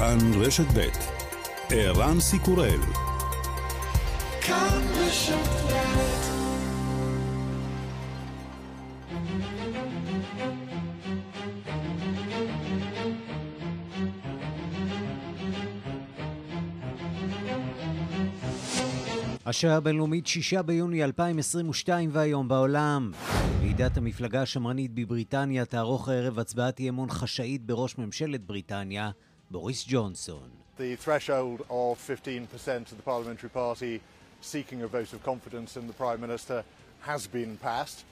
כאן רשת ב' ערן סיקורל השעה הבינלאומית 6 ביוני 2022 והיום בעולם. ועידת המפלגה השמרנית בבריטניה תערוך הערב הצבעת אי אמון חשאית בראש ממשלת בריטניה, בוריס ג'ונסון. The threshold of 15% of the parliamentary party seeking a vote of confidence in the Prime Minister has been passed.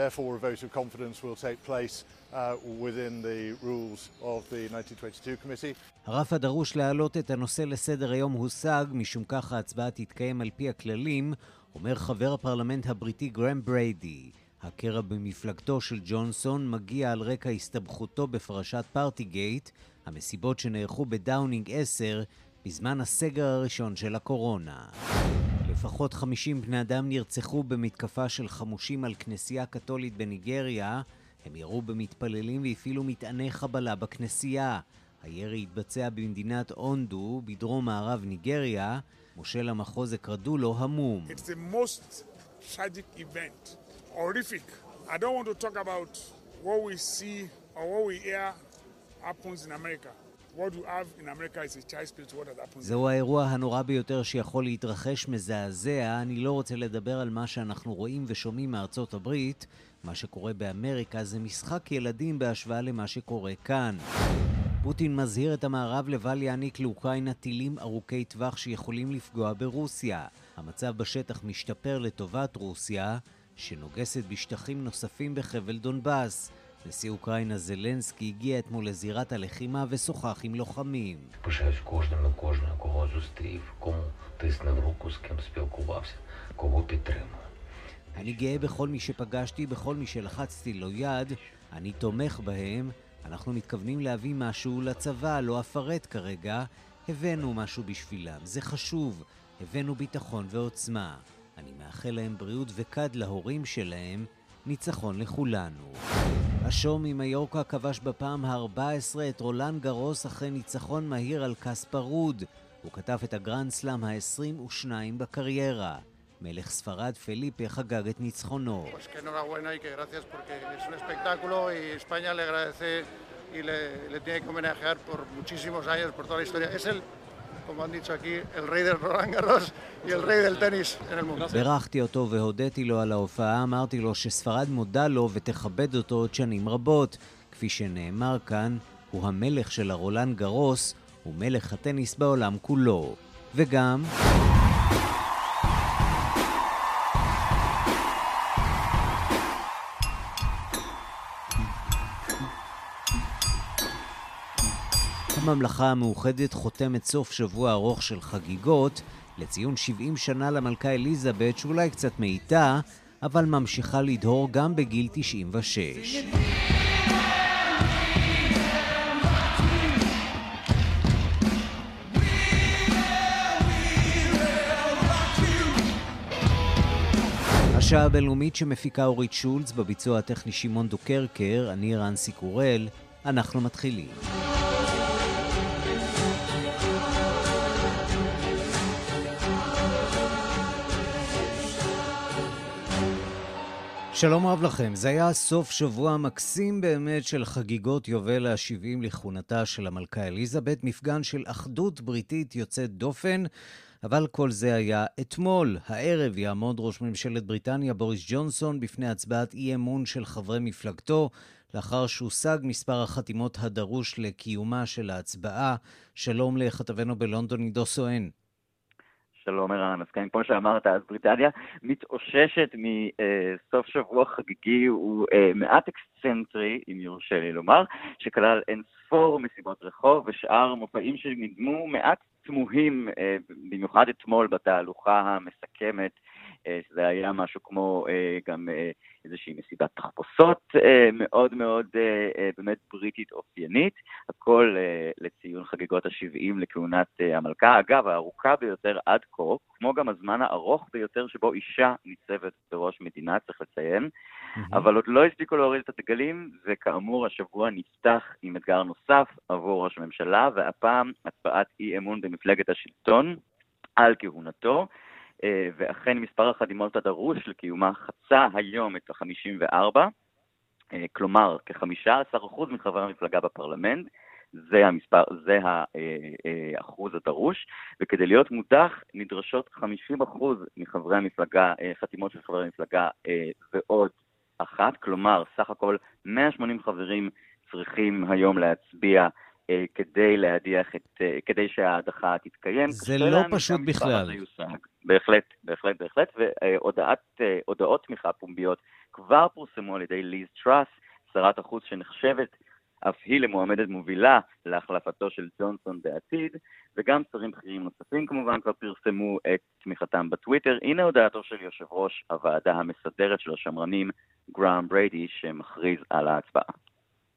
Therefore, a vote of confidence will take place uh, within the rules of the 1922 committee. הרף הדרוש להעלות את הנושא לסדר היום הושג, משום כך ההצבעה תתקיים על פי הכללים, אומר חבר הפרלמנט הבריטי גרם בריידי. הקרע במפלגתו של ג'ונסון מגיע על רקע הסתבכותו בפרשת פארטיגייט, המסיבות שנערכו בדאונינג 10 בזמן הסגר הראשון של הקורונה. לפחות 50 בני אדם נרצחו במתקפה של חמושים על כנסייה קתולית בניגריה. הם ירו במתפללים והפעילו מטעני חבלה בכנסייה. הירי התבצע במדינת אונדו, בדרום מערב ניגריה. מושל המחוז אקרדולו המום. It's the most tragic event, horrific. I don't want to talk about what we see or what we hear. זהו האירוע הנורא ביותר שיכול להתרחש, מזעזע. אני לא רוצה לדבר על מה שאנחנו רואים ושומעים מארצות הברית. מה שקורה באמריקה זה משחק ילדים בהשוואה למה שקורה כאן. פוטין מזהיר את המערב לבל יעניק לאוקראינה טילים ארוכי טווח שיכולים לפגוע ברוסיה. המצב בשטח משתפר לטובת רוסיה, שנוגסת בשטחים נוספים בחבל דונבאס. נשיא אוקראינה זלנסקי הגיע אתמול לזירת הלחימה ושוחח עם לוחמים. אני גאה בכל מי שפגשתי, בכל מי שלחצתי לו יד, אני תומך בהם, אנחנו מתכוונים להביא משהו לצבא, לא אפרט כרגע, הבאנו משהו בשבילם, זה חשוב, הבאנו ביטחון ועוצמה. אני מאחל להם בריאות וקד להורים שלהם, ניצחון לכולנו. השור ממיורקה כבש בפעם ה-14 את רולאן גארוס אחרי ניצחון מהיר על קספר רוד. הוא כתב את הגרנד סלאם ה-22 בקריירה. מלך ספרד פליפה חגג את ניצחונו. y le, le tiene que homenajear por muchísimos años, por toda la historia. Es el, como han dicho aquí, el rey del Roland Garros y el rey del tenis en el mundo. בירכתי אותו והודיתי לו על ההופעה, אמרתי לו שספרד מודה לו ותכבד אותו עוד שנים רבות. כפי שנאמר כאן, הוא המלך של הרולן גרוס, הוא מלך הטניס בעולם כולו. וגם... הממלכה המאוחדת חותמת סוף שבוע ארוך של חגיגות לציון 70 שנה למלכה אליזבת, שאולי קצת מאיטה, אבל ממשיכה לדהור גם בגיל 96. השעה הבינלאומית שמפיקה אורית שולץ, בביצוע הטכני שמעון דוקרקר, אני רנסי קורל, אנחנו מתחילים. שלום רב לכם. זה היה סוף שבוע מקסים באמת של חגיגות יובל ה-70 לכהונתה של המלכה אליזבת, מפגן של אחדות בריטית יוצאת דופן, אבל כל זה היה אתמול. הערב יעמוד ראש ממשלת בריטניה בוריס ג'ונסון בפני הצבעת אי אמון של חברי מפלגתו, לאחר שהושג מספר החתימות הדרוש לקיומה של ההצבעה. שלום לכתבנו בלונדון עידו סואן. ערן, אז כן, כמו שאמרת, אז בריטניה מתאוששת מסוף שבוע חגיגי, הוא אה, מעט אקסצנטרי, אם יורשה לי לומר, שכלל אין ספור מסיבות רחוב ושאר מופעים שנדמו מעט תמוהים, אה, במיוחד אתמול בתהלוכה המסכמת שזה היה משהו כמו גם איזושהי מסיבת תחפושות מאוד מאוד באמת בריטית אופיינית, הכל לציון חגיגות ה-70 לכהונת המלכה, אגב, הארוכה ביותר עד כה, כמו גם הזמן הארוך ביותר שבו אישה ניצבת בראש מדינה, צריך לציין, mm-hmm. אבל עוד לא הספיקו להוריד את הדגלים, וכאמור השבוע נפתח עם אתגר נוסף עבור ראש הממשלה, והפעם הצבעת אי אמון במפלגת השלטון על כהונתו. אה, ואכן מספר החתימות הדרוש לקיומה חצה היום את ה-54, אה, כלומר כ-15% מחברי המפלגה בפרלמנט, זה המספר, זה האחוז הדרוש, וכדי להיות מודח נדרשות 50% מחברי המפלגה, אה, חתימות של חברי המפלגה ועוד אחת, כלומר סך הכל 180 חברים צריכים היום להצביע אה, כדי להדיח את, אה, כדי שההדחה תתקיים. זה לא פשוט בכלל. בהחלט, בהחלט, בהחלט, והודעות תמיכה פומביות כבר פורסמו על ידי ליז טראס, שרת החוץ שנחשבת אף היא למועמדת מובילה להחלפתו של ג'ונסון בעתיד, וגם שרים בכירים נוספים כמובן כבר פרסמו את תמיכתם בטוויטר. הנה הודעתו של יושב ראש הוועדה המסדרת של השמרנים, גראם בריידי, שמכריז על ההצבעה.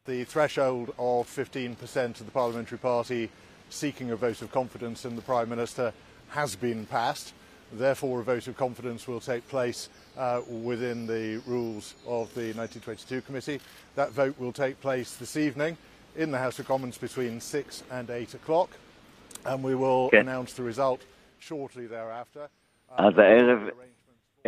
The threshold of 15% of the Parliamentary Party seeking a vote of confidence in the Prime Minister has been passed. Therefore, a vote of confidence will take place uh, within the rules of the 1922 Committee. That vote will take place this evening in the House of Commons between 6 and 8 o'clock, and we will okay. announce the result shortly thereafter. Uh,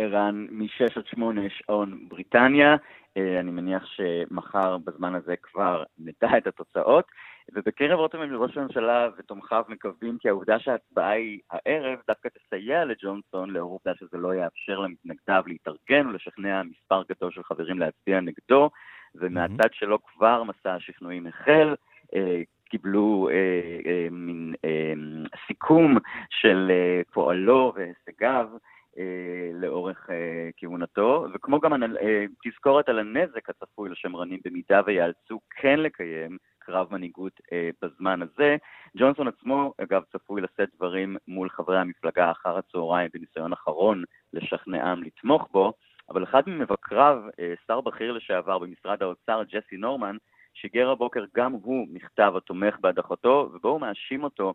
ערן מ-6 עד 8 שעון בריטניה. אה, אני מניח שמחר בזמן הזה כבר נדע את התוצאות. ובקרב רוטמן ראש הממשלה ותומכיו מקווים כי העובדה שההצבעה היא הערב דווקא תסייע לג'ונסון לאור העובדה שזה לא יאפשר למתנגדיו להתארגן ולשכנע מספר גדול של חברים להצביע נגדו, ומהצד שלו כבר מסע השכנועים החל. אה, קיבלו אה, אה, מין אה, סיכום של אה, פועלו והישגיו לאורך אה, כהונתו, וכמו גם אה, תזכורת על הנזק הצפוי לשמרנים במידה ויאלצו כן לקיים קרב מנהיגות בזמן הזה. ג'ונסון עצמו, אגב, צפוי לשאת דברים מול חברי המפלגה אחר הצהריים בניסיון אחרון לשכנעם לתמוך בו, אבל אחד ממבקריו, שר בכיר לשעבר במשרד האוצר, ג'סי נורמן, שיגר הבוקר גם הוא מכתב התומך בהדחתו, ובו הוא מאשים אותו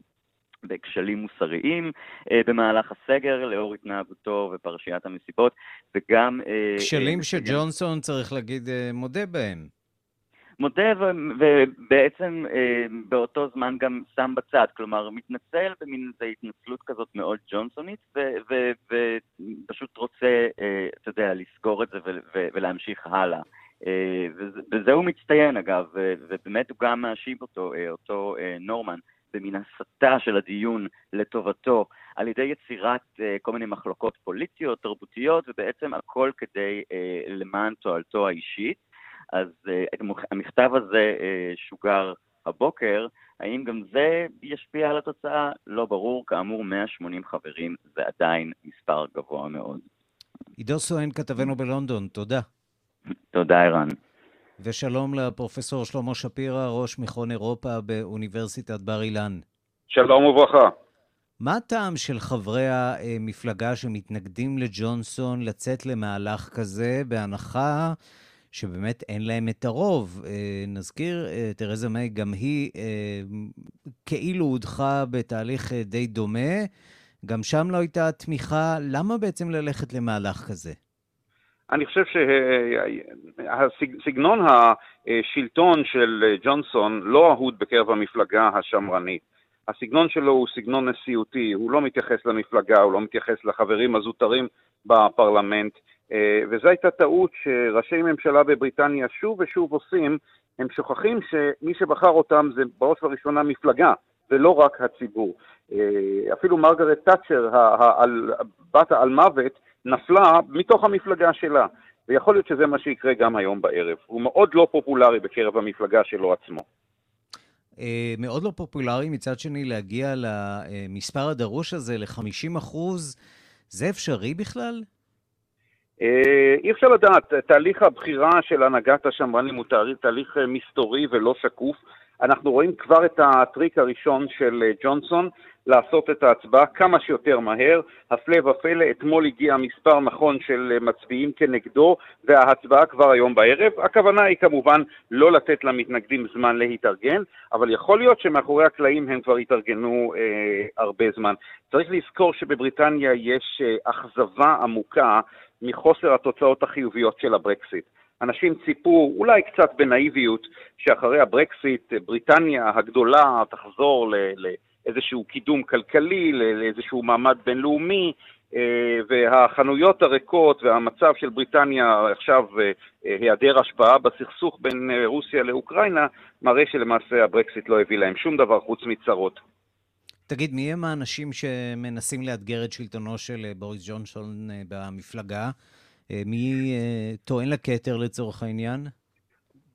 בכשלים מוסריים אה, במהלך הסגר, לאור התנהגותו ופרשיית המסיבות, וגם... אה, כשלים אה, שג'ונסון, צריך להגיד, אה, מודה בהם. מודה ובעצם אה, באותו זמן גם שם בצד, כלומר מתנצל במין איזו התנצלות כזאת מאוד ג'ונסונית ופשוט רוצה, אה, אתה יודע, לסגור את זה ולהמשיך הלאה. אה, וזה הוא מצטיין אגב, ובאמת הוא גם מאשים אותו, אותו נורמן. במין הסתה של הדיון לטובתו, על ידי יצירת uh, כל מיני מחלוקות פוליטיות, תרבותיות, ובעצם הכל כדי uh, למען תועלתו האישית. אז uh, המכתב הזה שוגר הבוקר, האם גם זה ישפיע על התוצאה? לא ברור, כאמור 180 חברים זה עדיין מספר גבוה מאוד. עידו סואן, כתבנו בלונדון, תודה. תודה, ערן. ושלום לפרופסור שלמה שפירא, ראש מכון אירופה באוניברסיטת בר אילן. שלום וברכה. מה הטעם של חברי המפלגה שמתנגדים לג'ונסון לצאת למהלך כזה, בהנחה שבאמת אין להם את הרוב? אה, נזכיר, אה, תרזה מיי, גם היא אה, כאילו הודחה בתהליך די דומה. גם שם לא הייתה תמיכה. למה בעצם ללכת למהלך כזה? אני חושב שסגנון השלטון של ג'ונסון לא אהוד בקרב המפלגה השמרנית. הסגנון שלו הוא סגנון נשיאותי, הוא לא מתייחס למפלגה, הוא לא מתייחס לחברים הזוטרים בפרלמנט, וזו הייתה טעות שראשי ממשלה בבריטניה שוב ושוב עושים, הם שוכחים שמי שבחר אותם זה בראש ובראשונה מפלגה, ולא רק הציבור. אפילו מרגרט תאצ'ר, בת העל מוות, נפלה מתוך המפלגה שלה. ויכול להיות שזה מה שיקרה גם היום בערב. הוא מאוד לא פופולרי בקרב המפלגה שלו עצמו. Uh, מאוד לא פופולרי, מצד שני, להגיע למספר הדרוש הזה, ל-50 אחוז, זה אפשרי בכלל? Uh, אי אפשר לדעת, תהליך הבחירה של הנהגת השמרנים הוא תהליך, תהליך מסתורי ולא שקוף. אנחנו רואים כבר את הטריק הראשון של אה, ג'ונסון, לעשות את ההצבעה כמה שיותר מהר. הפלא ופלא, אתמול הגיע מספר נכון של מצביעים כנגדו, וההצבעה כבר היום בערב. הכוונה היא כמובן לא לתת למתנגדים זמן להתארגן, אבל יכול להיות שמאחורי הקלעים הם כבר התארגנו אה, הרבה זמן. צריך לזכור שבבריטניה יש אה, אכזבה עמוקה מחוסר התוצאות החיוביות של הברקסיט. אנשים ציפו, אולי קצת בנאיביות, שאחרי הברקסיט בריטניה הגדולה תחזור לאיזשהו קידום כלכלי, לאיזשהו מעמד בינלאומי, אה, והחנויות הריקות והמצב של בריטניה עכשיו, אה, היעדר השפעה בסכסוך בין אה, רוסיה לאוקראינה, מראה שלמעשה הברקסיט לא הביא להם שום דבר חוץ מצרות. תגיד, מי הם האנשים שמנסים לאתגר את שלטונו של בוריס ג'ונסון במפלגה? אה, מי אה, טוען לכתר לצורך העניין?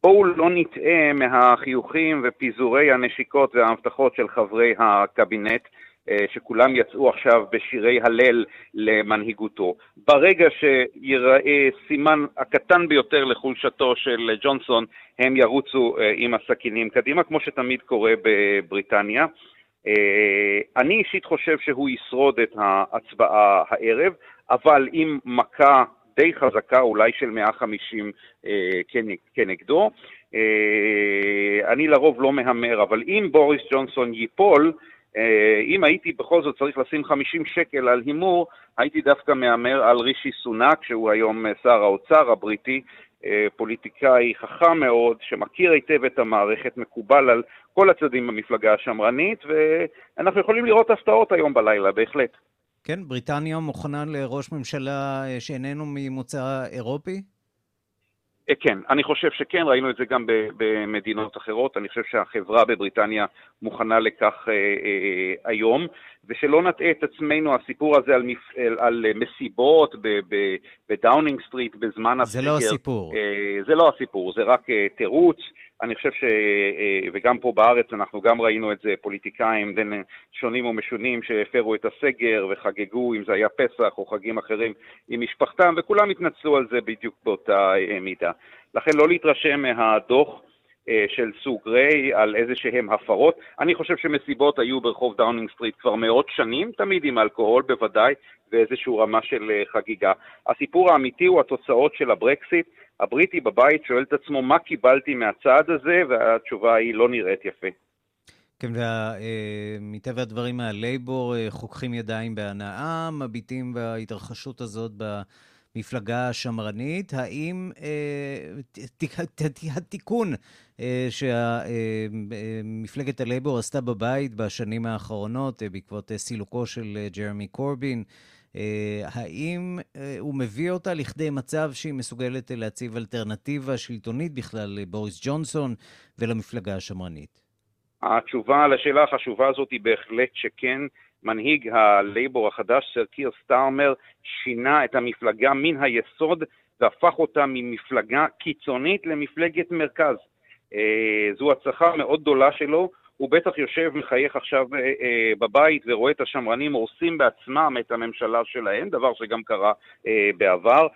בואו לא נטעה מהחיוכים ופיזורי הנשיקות וההבטחות של חברי הקבינט, אה, שכולם יצאו עכשיו בשירי הלל למנהיגותו. ברגע שיראה סימן הקטן ביותר לחולשתו של ג'ונסון, הם ירוצו עם הסכינים קדימה, כמו שתמיד קורה בבריטניה. אני אישית חושב שהוא ישרוד את ההצבעה הערב, אבל אם מכה די חזקה, אולי של 150 אה, כנגדו. אה, אני לרוב לא מהמר, אבל אם בוריס ג'ונסון ייפול, אה, אם הייתי בכל זאת צריך לשים 50 שקל על הימור, הייתי דווקא מהמר על רישי סונאק, שהוא היום שר האוצר הבריטי, פוליטיקאי חכם מאוד, שמכיר היטב את המערכת, מקובל על כל הצדדים במפלגה השמרנית, ואנחנו יכולים לראות הפתעות היום בלילה, בהחלט. כן, בריטניה מוכנה לראש ממשלה אה, שאיננו ממוצא אירופי? אה, כן, אני חושב שכן, ראינו את זה גם במדינות אחרות. אני חושב שהחברה בבריטניה מוכנה לכך אה, היום, ושלא נטעה את עצמנו, הסיפור הזה על, מפ... על מסיבות בדאונינג סטריט בזמן הסגר. זה לא הסיפור. אה, זה לא הסיפור, זה רק אה, תירוץ. אני חושב ש... אה, וגם פה בארץ אנחנו גם ראינו את זה, פוליטיקאים בין שונים ומשונים שהפרו את הסגר וחגגו, אם זה היה פסח או חגים אחרים, עם משפחתם, וכולם התנצלו על זה בדיוק באותה מידה. לכן לא להתרשם מהדוח. אה, של סו גריי על איזה שהם הפרות. אני חושב שמסיבות היו ברחוב דאונינג סטריט כבר מאות שנים, תמיד עם אלכוהול בוודאי, ואיזושהי רמה של חגיגה. הסיפור האמיתי הוא התוצאות של הברקסיט, הבריטי בבית שואל את עצמו מה קיבלתי מהצעד הזה, והתשובה היא לא נראית יפה. כן, ומטבע אה, הדברים הלייבור אה, חוככים ידיים בהנאה, מביטים בהתרחשות הזאת במפלגה השמרנית. האם אה, התיקון שמפלגת הלייבור עשתה בבית בשנים האחרונות בעקבות סילוקו של ג'רמי קורבין, אה, האם אה, הוא מביא אותה לכדי מצב שהיא מסוגלת להציב אלטרנטיבה שלטונית בכלל לבוריס ג'ונסון ולמפלגה השמרנית? התשובה לשאלה החשובה הזאת היא בהחלט שכן. מנהיג הלייבור החדש, סר קיר סטארמר, שינה את המפלגה מן היסוד והפך אותה ממפלגה קיצונית למפלגת מרכז. אה, זו הצלחה מאוד גדולה שלו, הוא בטח יושב, מחייך עכשיו אה, אה, בבית ורואה את השמרנים הורסים בעצמם את הממשלה שלהם, דבר שגם קרה אה, בעבר.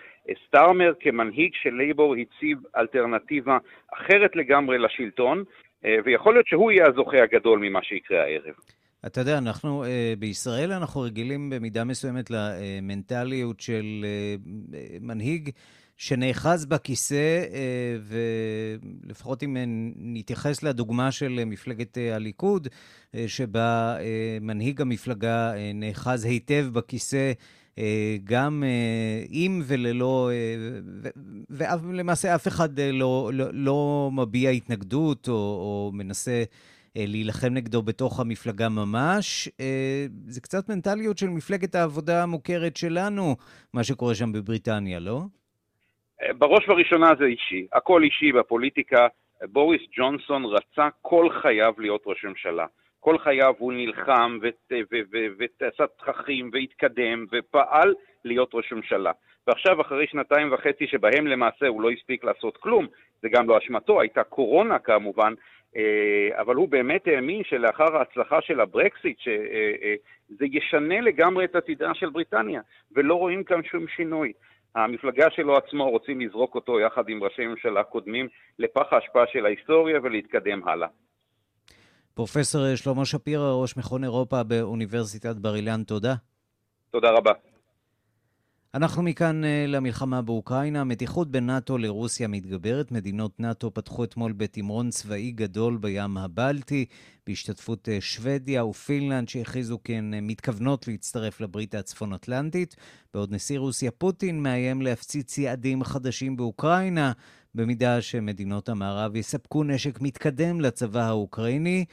סטארמר כמנהיג של לייבור הציב אלטרנטיבה אחרת לגמרי לשלטון, אה, ויכול להיות שהוא יהיה הזוכה הגדול ממה שיקרה הערב. אתה יודע, אנחנו אה, בישראל אנחנו רגילים במידה מסוימת למנטליות של אה, מנהיג שנאחז בכיסא, אה, ולפחות אם נתייחס לדוגמה של מפלגת אה, הליכוד, אה, שבה מנהיג המפלגה נאחז היטב בכיסא, גם עם וללא, ולמעשה אף אחד לא, לא, לא מביע התנגדות או, או מנסה להילחם נגדו בתוך המפלגה ממש. זה קצת מנטליות של מפלגת העבודה המוכרת שלנו, מה שקורה שם בבריטניה, לא? בראש ובראשונה זה אישי, הכל אישי בפוליטיקה. בוריס ג'ונסון רצה כל חייו להיות ראש ממשלה. כל חייו הוא נלחם ועשה תככים והתקדם ופעל להיות ראש ממשלה. ועכשיו, אחרי שנתיים וחצי שבהם למעשה הוא לא הספיק לעשות כלום, זה גם לא אשמתו, הייתה קורונה כמובן, אה, אבל הוא באמת האמין שלאחר ההצלחה של הברקסיט, שזה אה, אה, ישנה לגמרי את עתידה של בריטניה, ולא רואים כאן שום שינוי. המפלגה שלו עצמו רוצים לזרוק אותו יחד עם ראשי ממשלה קודמים לפח ההשפעה של ההיסטוריה ולהתקדם הלאה. פרופסור שלמה שפירא, ראש מכון אירופה באוניברסיטת בר אילן, תודה. תודה רבה. אנחנו מכאן אה, למלחמה באוקראינה. המתיחות בין נאט"ו לרוסיה מתגברת. מדינות נאט"ו פתחו אתמול בתמרון צבאי גדול בים הבלטי, בהשתתפות אה, שוודיה ופינלנד, שהכריזו כי הן אה, מתכוונות להצטרף לברית הצפון-אטלנטית, בעוד נשיא רוסיה פוטין מאיים להפציץ יעדים חדשים באוקראינה, במידה שמדינות המערב יספקו נשק מתקדם לצבא האוקראיני.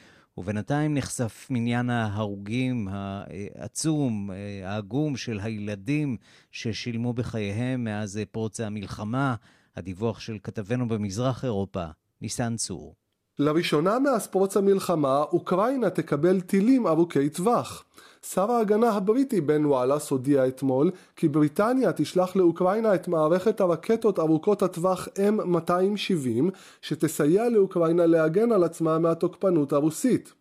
ובינתיים נחשף מניין ההרוגים העצום, העגום של הילדים ששילמו בחייהם מאז פרוץ המלחמה. הדיווח של כתבנו במזרח אירופה, ניסן צור. לראשונה מאז פרוץ המלחמה, אוקראינה תקבל טילים ארוכי טווח. שר ההגנה הבריטי בן וואלאס הודיע אתמול כי בריטניה תשלח לאוקראינה את מערכת הרקטות ארוכות הטווח M270 שתסייע לאוקראינה להגן על עצמה מהתוקפנות הרוסית.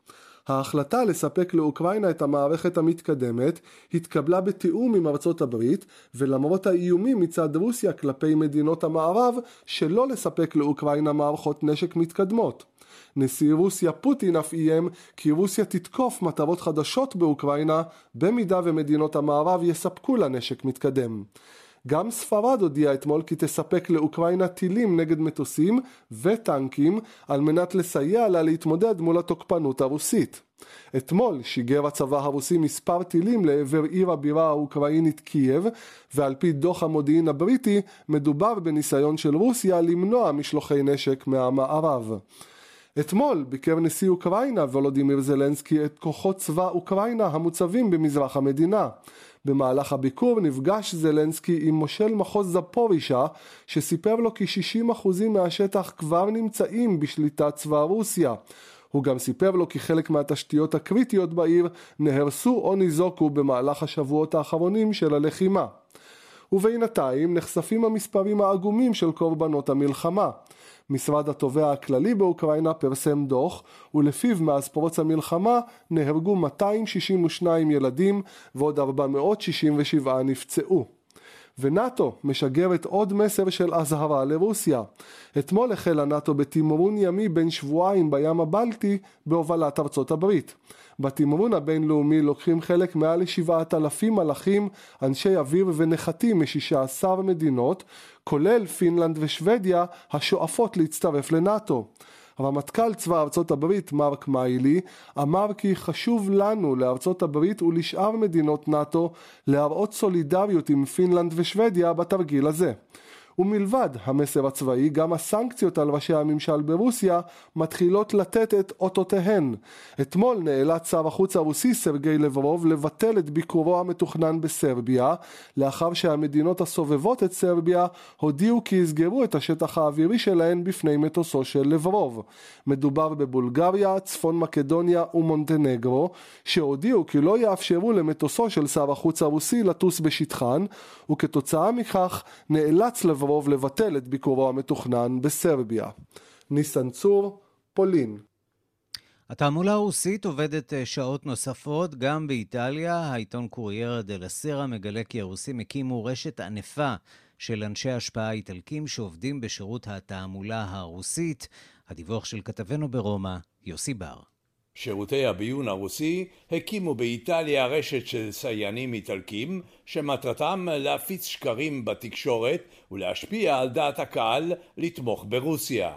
ההחלטה לספק לאוקראינה את המערכת המתקדמת התקבלה בתיאום עם ארצות הברית ולמרות האיומים מצד רוסיה כלפי מדינות המערב שלא לספק לאוקראינה מערכות נשק מתקדמות. נשיא רוסיה פוטין אף איים כי רוסיה תתקוף מטרות חדשות באוקראינה במידה ומדינות המערב יספקו לה נשק מתקדם. גם ספרד הודיעה אתמול כי תספק לאוקראינה טילים נגד מטוסים וטנקים על מנת לסייע לה להתמודד מול התוקפנות הרוסית. אתמול שיגר הצבא הרוסי מספר טילים לעבר עיר הבירה האוקראינית קייב ועל פי דוח המודיעין הבריטי מדובר בניסיון של רוסיה למנוע משלוחי נשק מהמערב. אתמול ביקר נשיא אוקראינה וולודימיר זלנסקי את כוחות צבא אוקראינה המוצבים במזרח המדינה. במהלך הביקור נפגש זלנסקי עם מושל מחוז זפורישה שסיפר לו כי 60% מהשטח כבר נמצאים בשליטת צבא רוסיה. הוא גם סיפר לו כי חלק מהתשתיות הקריטיות בעיר נהרסו או ניזוקו במהלך השבועות האחרונים של הלחימה. ובינתיים נחשפים המספרים העגומים של קורבנות המלחמה. משרד התובע הכללי באוקראינה פרסם דוח, ולפיו מאז פרוץ המלחמה נהרגו 262 ילדים ועוד 467 נפצעו. ונאט"ו משגרת עוד מסר של אזהרה לרוסיה. אתמול החל הנאט"ו בתמרון ימי בן שבועיים בים הבלטי בהובלת ארצות הברית. בתמרון הבינלאומי לוקחים חלק מעל לשבעת אלפים מלאכים, אנשי אוויר ונחתים משישה עשר מדינות, כולל פינלנד ושוודיה, השואפות להצטרף לנאט"ו. רמטכ"ל צבא ארצות הברית מרק מיילי אמר כי חשוב לנו לארצות הברית ולשאר מדינות נאט"ו להראות סולידריות עם פינלנד ושוודיה בתרגיל הזה. ומלבד המסר הצבאי, גם הסנקציות על ראשי הממשל ברוסיה מתחילות לתת את אותותיהן. אתמול נאלץ שר החוץ הרוסי סרגי לברוב לבטל את ביקורו המתוכנן בסרביה, לאחר שהמדינות הסובבות את סרביה הודיעו כי יסגרו את השטח האווירי שלהן בפני מטוסו של לברוב. מדובר בבולגריה, צפון מקדוניה ומונטנגרו, שהודיעו כי לא יאפשרו למטוסו של שר החוץ הרוסי לטוס בשטחן, וכתוצאה מכך נאלץ לברוב הקרוב לבטל את ביקורו המתוכנן בסרביה. ניסן צור, פולין. התעמולה הרוסית עובדת אה, שעות נוספות גם באיטליה. העיתון קוריירה דה לסרה מגלה כי הרוסים הקימו רשת ענפה של אנשי השפעה איטלקים שעובדים בשירות התעמולה הרוסית. הדיווח של כתבנו ברומא, יוסי בר. שירותי הביון הרוסי הקימו באיטליה רשת של סייענים איטלקים שמטרתם להפיץ שקרים בתקשורת ולהשפיע על דעת הקהל לתמוך ברוסיה.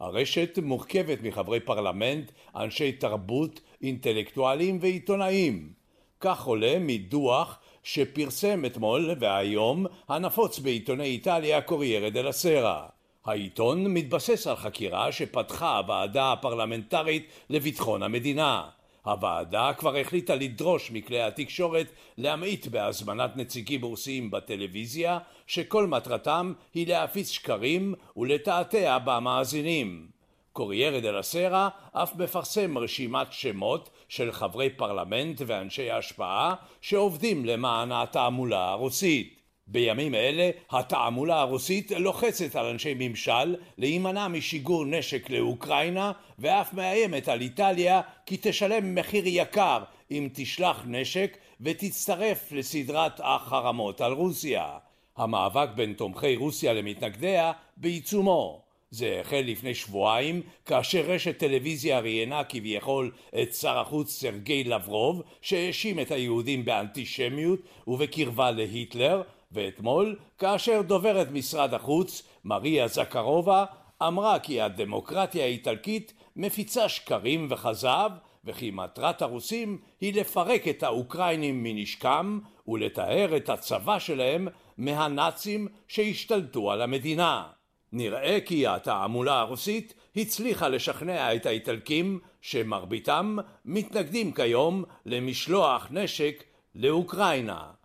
הרשת מורכבת מחברי פרלמנט, אנשי תרבות, אינטלקטואלים ועיתונאים. כך עולה מדוח שפרסם אתמול היומון הנפוץ בעיתוני איטליה קוריירה דה לסרה. העיתון מתבסס על חקירה שפתחה הוועדה הפרלמנטרית לביטחון המדינה. הוועדה כבר החליטה לדרוש מכלי התקשורת להמעיט בהזמנת נציגים רוסיים בטלוויזיה שכל מטרתם היא להפיץ שקרים ולתעתע במאזינים. קוריירה דה לסרה אף מפרסם רשימת שמות של חברי פרלמנט ואנשי השפעה שעובדים למען התעמולה הרוסית. בימים אלה התעמולה הרוסית לוחצת על אנשי ממשל להימנע משיגור נשק לאוקראינה ואף מאיימת על איטליה כי תשלם מחיר יקר אם תשלח נשק ותצטרף לסדרת החרמות על רוסיה. המאבק בין תומכי רוסיה למתנגדיה בעיצומו. זה החל לפני שבועיים, כאשר רשת טלוויזיה ראיינה כביכול את שר החוץ סרגי לברוב, שהאשים את היהודים באנטישמיות ובקרבה להיטלר, ואתמול, כאשר דוברת משרד החוץ, מריה זקרובה, אמרה כי הדמוקרטיה האיטלקית מפיצה שקרים וכזב, וכי מטרת הרוסים היא לפרק את האוקראינים מנשקם ולתאר את הצבא שלהם מהנאצים שהשתלטו על המדינה. נראה כי התעמולה הרוסית הצליחה לשכנע את האיטלקים שמרביתם מתנגדים כיום למשלוח נשק לאוקראינה.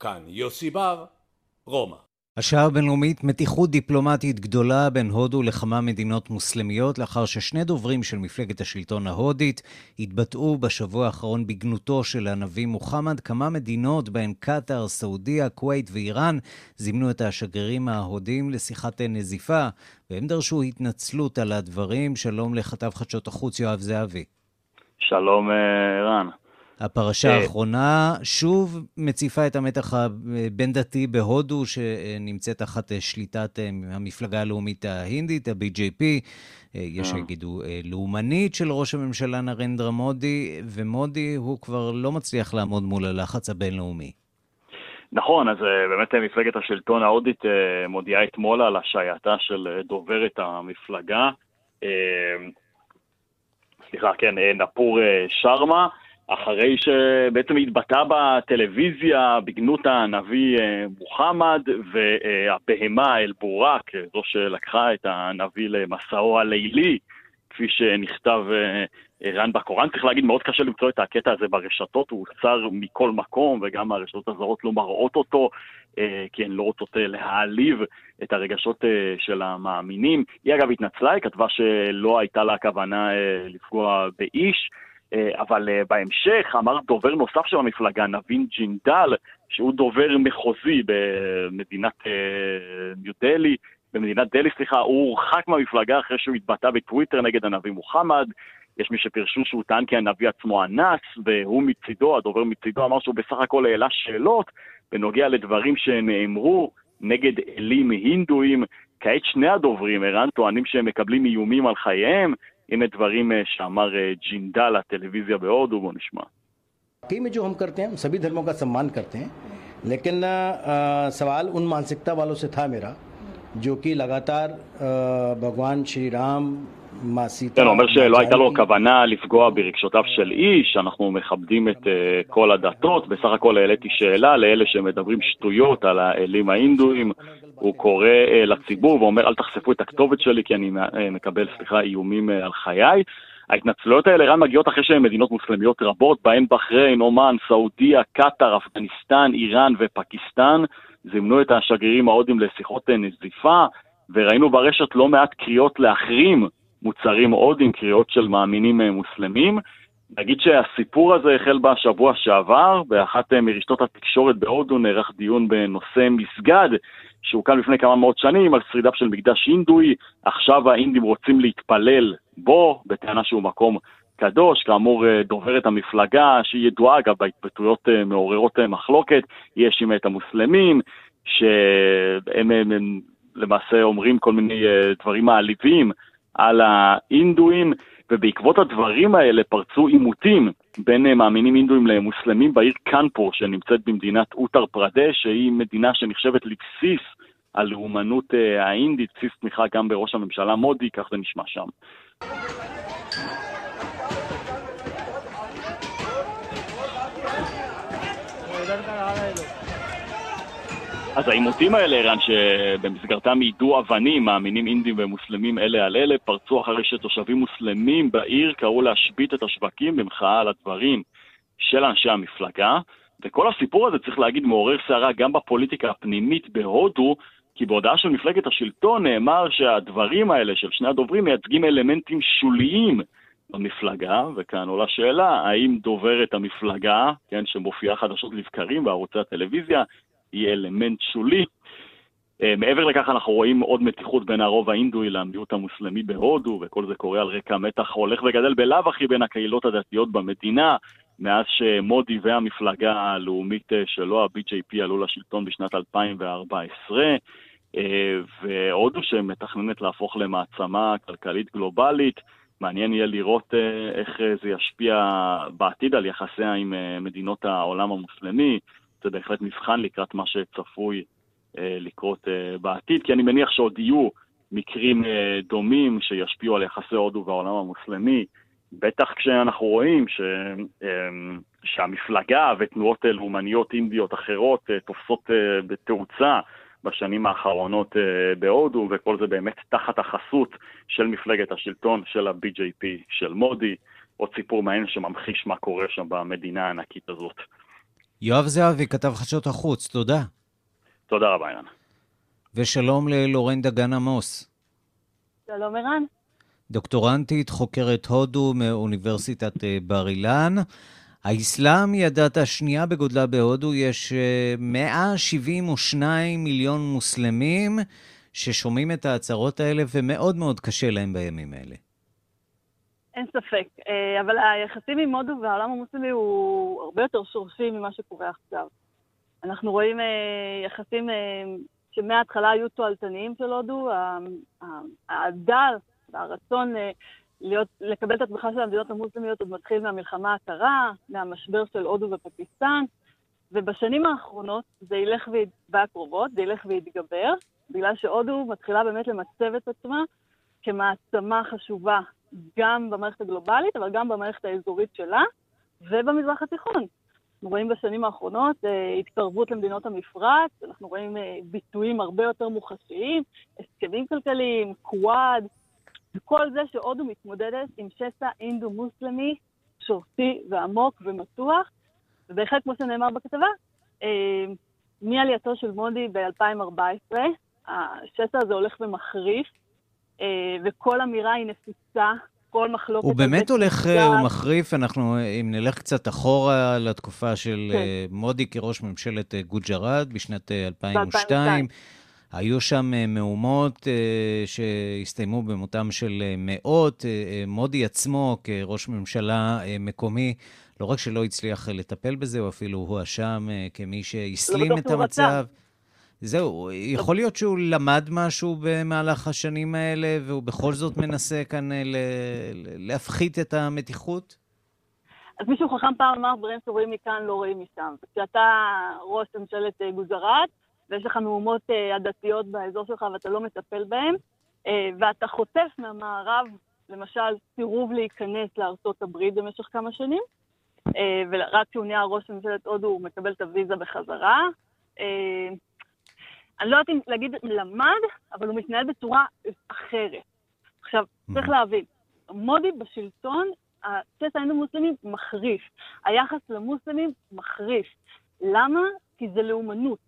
כאן יוסי בר, רומא. השעה הבינלאומית מתיחות דיפלומטית גדולה בין הודו לכמה מדינות מוסלמיות, לאחר ששני דוברים של מפלגת השלטון ההודית התבטאו בשבוע האחרון בגנותו של הנביא מוחמד. כמה מדינות, בהן קטאר, סעודיה, כווית ואיראן, זימנו את השגרירים ההודים לשיחת נזיפה, והם דרשו התנצלות על הדברים. שלום לכתב חדשות החוץ יואב זהבי. שלום, אה, רן. הפרשה אה, האחרונה שוב מציפה את המתח הבין-דתי בהודו, שנמצאת תחת שליטת אה, המפלגה הלאומית ההינדית, ה-BJP, אה, יש שיגידו לאומנית של ראש הממשלה נרנדרה מודי, ומודי הוא כבר לא מצליח לעמוד מול הלחץ הבינלאומי. נכון, אז באמת מפלגת השלטון ההודית מודיעה אתמול על השעייתה של דוברת המפלגה. סליחה, כן, נפור שרמה. אחרי שבעצם התבטא בטלוויזיה בגנות הנביא אה, מוחמד והבהמה אל-בורק, זו שלקחה את הנביא למסעו הלילי, כפי שנכתב אה, רן בקוראן. צריך להגיד, מאוד קשה למצוא את הקטע הזה ברשתות, הוא הוסר מכל מקום, וגם הרשתות הזרות לא מראות אותו, אה, כי הן לא רוצות להעליב את הרגשות של המאמינים. היא אגב התנצלה, היא כתבה שלא הייתה לה כוונה לפגוע באיש. אה, אבל אה, בהמשך אמר דובר נוסף של המפלגה, נבין ג'ינדל, שהוא דובר מחוזי במדינת אה, ניו דלי, במדינת דלי, סליחה, הוא הורחק מהמפלגה אחרי שהוא התבטא בטוויטר נגד הנביא מוחמד. יש מי שפרשו שהוא טען כי הנביא עצמו אנס, והוא מצידו, הדובר מצידו, אמר שהוא בסך הכל העלה שאלות בנוגע לדברים שנאמרו נגד אלים הינדואים. כעת שני הדוברים, ערן, טוענים שהם מקבלים איומים על חייהם. הנה דברים שאמר ג'ינדה לטלוויזיה בהודו, בואו נשמע. वाकई में जो हम करते हैं हम सभी धर्मों का सम्मान करते हैं लेकिन आ, सवाल उन मानसिकता वालों से था मेरा जो कि लगातार भगवान श्री राम כן, הוא אומר שלא הייתה לו כוונה לפגוע ברגשותיו של איש, אנחנו מכבדים את כל הדתות, בסך הכל העליתי שאלה לאלה שמדברים שטויות על האלים ההינדואים, הוא קורא לציבור ואומר אל תחשפו את הכתובת שלי כי אני מקבל, סליחה, איומים על חיי. ההתנצלויות האלה רן מגיעות אחרי שהן מדינות מוסלמיות רבות, בהן בחריין, אומן, סעודיה, קטאר, אפגניסטן, איראן ופקיסטן, זימנו את השגרירים ההודים לשיחות נזיפה, וראינו ברשת לא מעט קריאות להחרים מוצרים עוד עם קריאות של מאמינים אה, מוסלמים. נגיד שהסיפור הזה החל בשבוע שעבר, באחת אה, מרשתות התקשורת בהודו נערך דיון בנושא מסגד שהוקם לפני כמה מאות שנים על שרידיו של מקדש הינדואי, עכשיו האינדים רוצים להתפלל בו, בטענה שהוא מקום קדוש, כאמור אה, דוברת המפלגה, שהיא ידועה אגב בהתבטאויות מעוררות מחלוקת, היא האשימה את המוסלמים, שהם הם, למעשה אומרים כל מיני דברים מעליבים על ההינדואים, ובעקבות הדברים האלה פרצו עימותים בין אה, מאמינים הינדואים למוסלמים בעיר קנפור, שנמצאת במדינת אוטר פרדש, שהיא מדינה שנחשבת לבסיס הלאומנות אה, ההינדית, בסיס תמיכה גם בראש הממשלה מודי, כך זה נשמע שם. אז העימותים האלה, ערן, שבמסגרתם יידו אבנים, מאמינים אינדים ומוסלמים אלה על אלה, פרצו אחרי שתושבים מוסלמים בעיר קראו להשבית את השווקים במחאה על הדברים של אנשי המפלגה. וכל הסיפור הזה, צריך להגיד, מעורר סערה גם בפוליטיקה הפנימית בהודו, כי בהודעה של מפלגת השלטון נאמר שהדברים האלה של שני הדוברים מייצגים אלמנטים שוליים במפלגה, וכאן עולה שאלה, האם דוברת המפלגה, כן, שמופיעה חדשות לבקרים בערוצי הטלוויזיה, היא אלמנט שולי. Uh, מעבר לכך אנחנו רואים עוד מתיחות בין הרוב האינדואי למיעוט המוסלמי בהודו, וכל זה קורה על רקע מתח הולך וגדל בלאו הכי בין הקהילות הדתיות במדינה, מאז שמודי והמפלגה הלאומית שלו, ה-BJP, עלו לשלטון בשנת 2014. והודו שמתכננת להפוך למעצמה כלכלית גלובלית. מעניין יהיה לראות איך זה ישפיע בעתיד על יחסיה עם מדינות העולם המוסלמי. זה בהחלט מבחן לקראת מה שצפוי לקרות בעתיד, כי אני מניח שעוד יהיו מקרים דומים שישפיעו על יחסי הודו והעולם המוסלמי. בטח כשאנחנו רואים ש, אמ, שהמפלגה ותנועות לאומניות אינדיות אחרות אה, תופסות אה, בתאוצה בשנים האחרונות אה, בהודו, וכל זה באמת תחת החסות של מפלגת השלטון, של ה-BJP, של מודי, עוד סיפור מעניין שממחיש מה קורה שם במדינה הענקית הזאת. יואב זהבי, כתב חדשות החוץ, תודה. תודה רבה, אילן. ושלום ללורן דגן עמוס. שלום, ערן. דוקטורנטית, חוקרת הודו מאוניברסיטת אה, בר אילן. האסלאם היא הדת השנייה בגודלה בהודו, יש 172 אה, מיליון מוסלמים ששומעים את ההצהרות האלה ומאוד מאוד קשה להם בימים האלה. אין ספק, אה, אבל היחסים עם הודו והעולם המוסלמי הוא הרבה יותר שורשי ממה שקורה עכשיו. אנחנו רואים יחסים שמההתחלה היו תועלתניים של הודו, הדל והרצון אה, להיות, לקבל את התמיכה של המדינות המוסלמיות עוד מתחיל מהמלחמה הקרה, מהמשבר של הודו ופקיסטן, ובשנים האחרונות זה ילך, והקרובות, זה ילך ויתגבר, בגלל שהודו מתחילה באמת למצב את עצמה כמעצמה חשובה גם במערכת הגלובלית, אבל גם במערכת האזורית שלה ובמזרח התיכון. אנחנו רואים בשנים האחרונות אה, התקרבות למדינות המפרץ, אנחנו רואים אה, ביטויים הרבה יותר מוחשיים, הסכמים כלכליים, קוואד, וכל זה שהודו מתמודדת עם שסע אינדו-מוסלמי שורתי ועמוק ומתוח, ובהחלט, כמו שנאמר בכתבה, אה, מעלייתו של מודי ב-2014, השסע הזה הולך ומחריף, וכל אמירה היא נפיצה, כל מחלוקת... הוא באמת הולך אה, ומחריף, אנחנו, אם נלך קצת אחורה לתקופה של כן. מודי כראש ממשלת גוג'ראט בשנת 2002, ב- היו שם אה, מהומות אה, שהסתיימו במותם של אה, מאות. מודי עצמו, כראש ממשלה מקומי, לא רק שלא הצליח לטפל בזה, הוא אפילו הואשם כמי שהסלים לא את המצב. זהו, יכול להיות שהוא למד משהו במהלך השנים האלה, והוא בכל זאת מנסה כאן להפחית את המתיחות? אז מישהו חכם פעם אמר, דברים שרואים מכאן לא רואים משם. כשאתה ראש ממשלת גוזרת, ויש לך מהומות uh, עדתיות באזור שלך ואתה לא מטפל בהן, ואתה חוטף מהמערב, למשל, סירוב להיכנס לארצות הברית במשך כמה שנים, ורק כשהוא נהיה ראש ממשלת הודו הוא מקבל את הוויזה בחזרה. אני לא יודעת אם להגיד למד, אבל הוא מתנהל בצורה אחרת. עכשיו, צריך mm-hmm. להבין, מודי בשלטון, הצסע האינדו-מוסלמים מחריף. היחס למוסלמים מחריף. למה? כי זה לאומנות.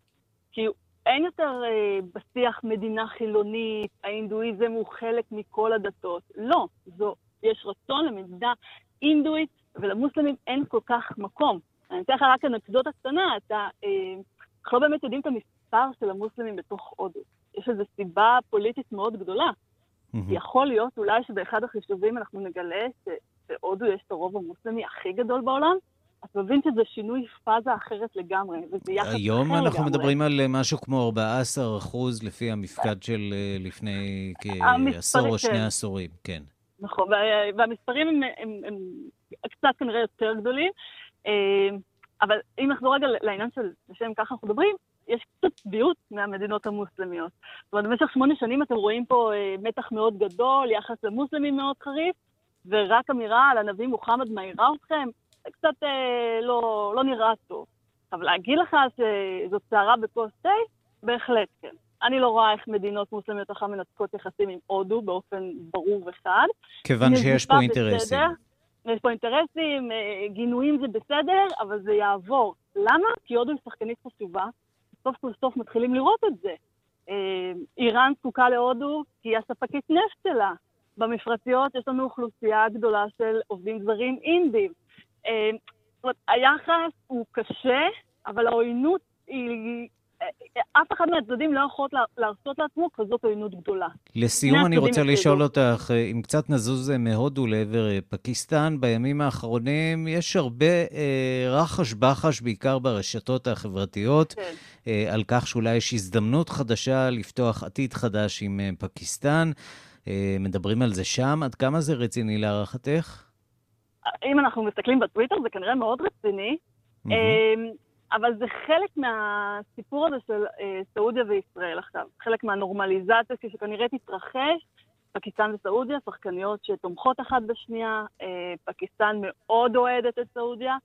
כי אין יותר אה, בשיח מדינה חילונית, ההינדואיזם הוא חלק מכל הדתות. לא, זו, יש רצון למדינה הינדואית, ולמוסלמים אין כל כך מקום. אני אתן לך רק אנקדוטה קטנה, אתה, אה, אנחנו לא באמת יודעים את המספר של המוסלמים בתוך הודו. יש איזו סיבה פוליטית מאוד גדולה. Mm-hmm. יכול להיות אולי שבאחד החישובים אנחנו נגלה שבהודו יש את הרוב המוסלמי הכי גדול בעולם, אתה מבין שזה שינוי פאזה אחרת לגמרי, וזה יחס אחר לגמרי. היום אנחנו מדברים על אה, משהו כמו 14 אחוז לפי המפקד של אה, לפני כעשור או שני. עשורים, כן. נכון, והמספרים הם, הם, הם קצת כנראה יותר גדולים, אה, אבל אם נחזור רגע לעניין של לשם ככה אנחנו מדברים, יש קצת צביעות מהמדינות המוסלמיות. זאת אומרת, במשך שמונה שנים אתם רואים פה מתח מאוד גדול, יחס למוסלמים מאוד חריף, ורק אמירה על הנביא מוחמד מעירה אתכם, קצת אה, לא, לא נראה טוב. אבל להגיד לך שזאת סערה בכוס תה? בהחלט כן. אני לא רואה איך מדינות מוסלמיות אחת מנתקות יחסים עם הודו באופן ברור וחד. כיוון שיש פה אינטרסים. בסדר, יש פה אינטרסים, אה, גינויים זה בסדר, אבל זה יעבור. למה? כי הודו היא שחקנית חשובה, סוף כל סוף מתחילים לראות את זה. אה, איראן זקוקה להודו כי היא הספקית נפט שלה. במפרציות יש לנו אוכלוסייה גדולה של עובדים זרים אינדים. אה, זאת אומרת, היחס הוא קשה, אבל העוינות היא אף אחד מהצדדים לא יכול להרשות לעצמו כזאת עוינות גדולה. לסיום אני רוצה לשאול אותך, אם קצת נזוז מהודו לעבר פקיסטן, בימים האחרונים יש הרבה אה, רחש-בחש, בעיקר ברשתות החברתיות, כן. אה, על כך שאולי יש הזדמנות חדשה לפתוח עתיד חדש עם אה, פקיסטן. אה, מדברים על זה שם, עד כמה זה רציני להערכתך? אם אנחנו מסתכלים בטוויטר, זה כנראה מאוד רציני. Mm-hmm. אבל זה חלק מהסיפור הזה של אה, סעודיה וישראל עכשיו. חלק מהנורמליזציה שכנראה תתרחש. פקיסטן וסעודיה, שחקניות שתומכות אחת בשנייה, אה, פקיסטן מאוד אוהדת את סעודיה.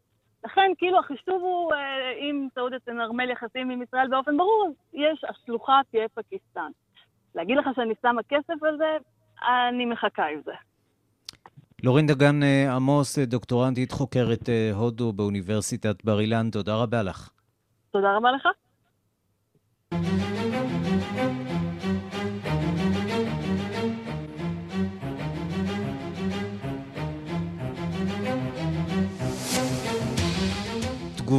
לכן, כאילו, החישוב הוא, אה, אם סעודיה תנרמל יחסים עם ישראל באופן ברור, יש, השלוחה תהיה פקיסטן. להגיד לך שאני שמה כסף על זה, אני מחכה עם זה. לורין דגן אה, עמוס, אה, דוקטורנטית חוקרת אה, הודו באוניברסיטת בר אילן, תודה רבה לך. תודה רבה לך.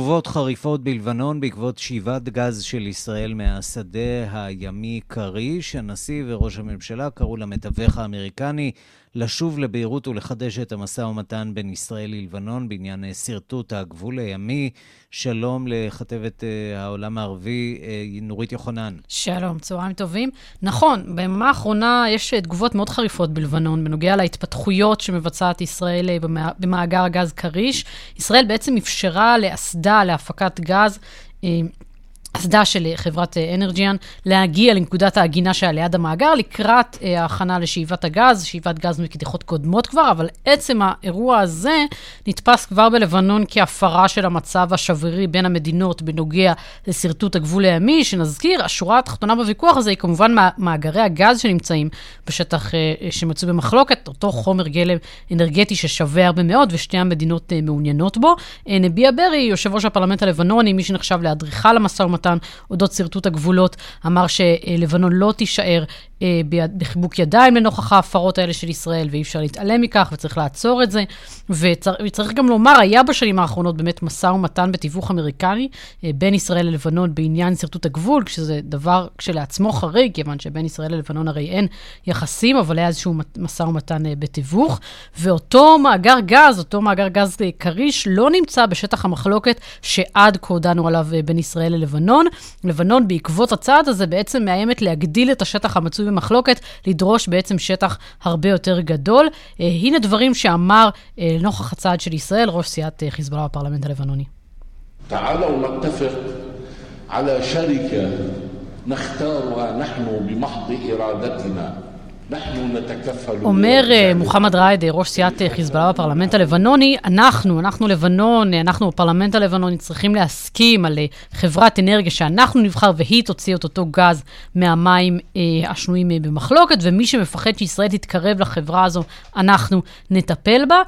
תגובות חריפות בלבנון בעקבות שאיבת גז של ישראל מהשדה הימי כריש. הנשיא וראש הממשלה קראו למתווך האמריקני לשוב לביירות ולחדש את המשא ומתן בין ישראל ללבנון בעניין אה, שרטוט הגבול הימי. שלום לכתבת uh, העולם הערבי, uh, נורית יוחנן. שלום, צהריים טובים. נכון, ביממה האחרונה יש תגובות מאוד חריפות בלבנון בנוגע להתפתחויות שמבצעת ישראל במאגר הגז כריש. ישראל בעצם אפשרה לאסדה להפקת גז. אסדה של חברת אנרג'יאן להגיע לנקודת העגינה שהיה ליד המאגר לקראת אה, ההכנה לשאיבת הגז, שאיבת גז מקדיחות קודמות כבר, אבל עצם האירוע הזה נתפס כבר בלבנון כהפרה של המצב השברירי בין המדינות בנוגע לשרטוט הגבול הימי, שנזכיר, השורה התחתונה בוויכוח הזה היא כמובן מאגרי הגז שנמצאים בשטח אה, שמצוי במחלוקת, אותו חומר גלם אנרגטי ששווה הרבה מאוד ושתי המדינות אה, מעוניינות בו. נביע ברי, יושב ראש הפרלמנט הלבנוני, מי שנחשב לאדריכל המשא ומתן אודות שרטוט הגבולות, אמר שלבנון לא תישאר בחיבוק ידיים לנוכח ההפרות האלה של ישראל, ואי אפשר להתעלם מכך, וצריך לעצור את זה. וצריך, וצריך גם לומר, היה בשנים האחרונות באמת משא ומתן בתיווך אמריקני אה, בין ישראל ללבנון בעניין שרטוט הגבול, כשזה דבר כשלעצמו חריג, כיוון שבין ישראל ללבנון הרי אין יחסים, אבל היה איזשהו משא ומתן אה, בתיווך. ואותו מאגר גז, אותו מאגר גז כריש, לא נמצא בשטח המחלוקת שעד כה דנו עליו בין ישראל ללבנון. לבנון, בעקבות הצעד הזה, בעצם מאיימת להגדיל את השטח המצוי במחלוקת, לדרוש בעצם שטח הרבה יותר גדול. אה, הנה דברים שאמר אה, נוכח הצעד של ישראל, ראש סיעת אה, חיזבאללה בפרלמנט הלבנוני. تعالوا نتفق على شركة نختارها نحن بمحض إرادتنا אומר אה, מוחמד ראיד, ראש סיעת אה, חיזבאללה בפרלמנט הלבנוני, אנחנו, אנחנו לבנון, אה, אנחנו בפרלמנט הלבנוני צריכים להסכים על חברת אנרגיה שאנחנו נבחר והיא תוציא את אותו גז מהמים השנויים במחלוקת, ומי שמפחד שישראל תתקרב לחברה הזו, אנחנו נטפל בה.